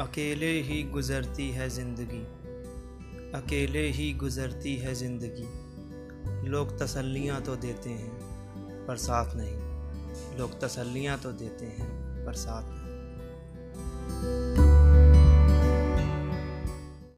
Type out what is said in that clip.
अकेले ही गुज़रती है ज़िंदगी। अकेले ही गुज़रती है ज़िंदगी। लोग तसल्लियाँ तो देते हैं, पर साथ नहीं। लोग तसल्लियाँ तो देते हैं, पर साथ नहीं।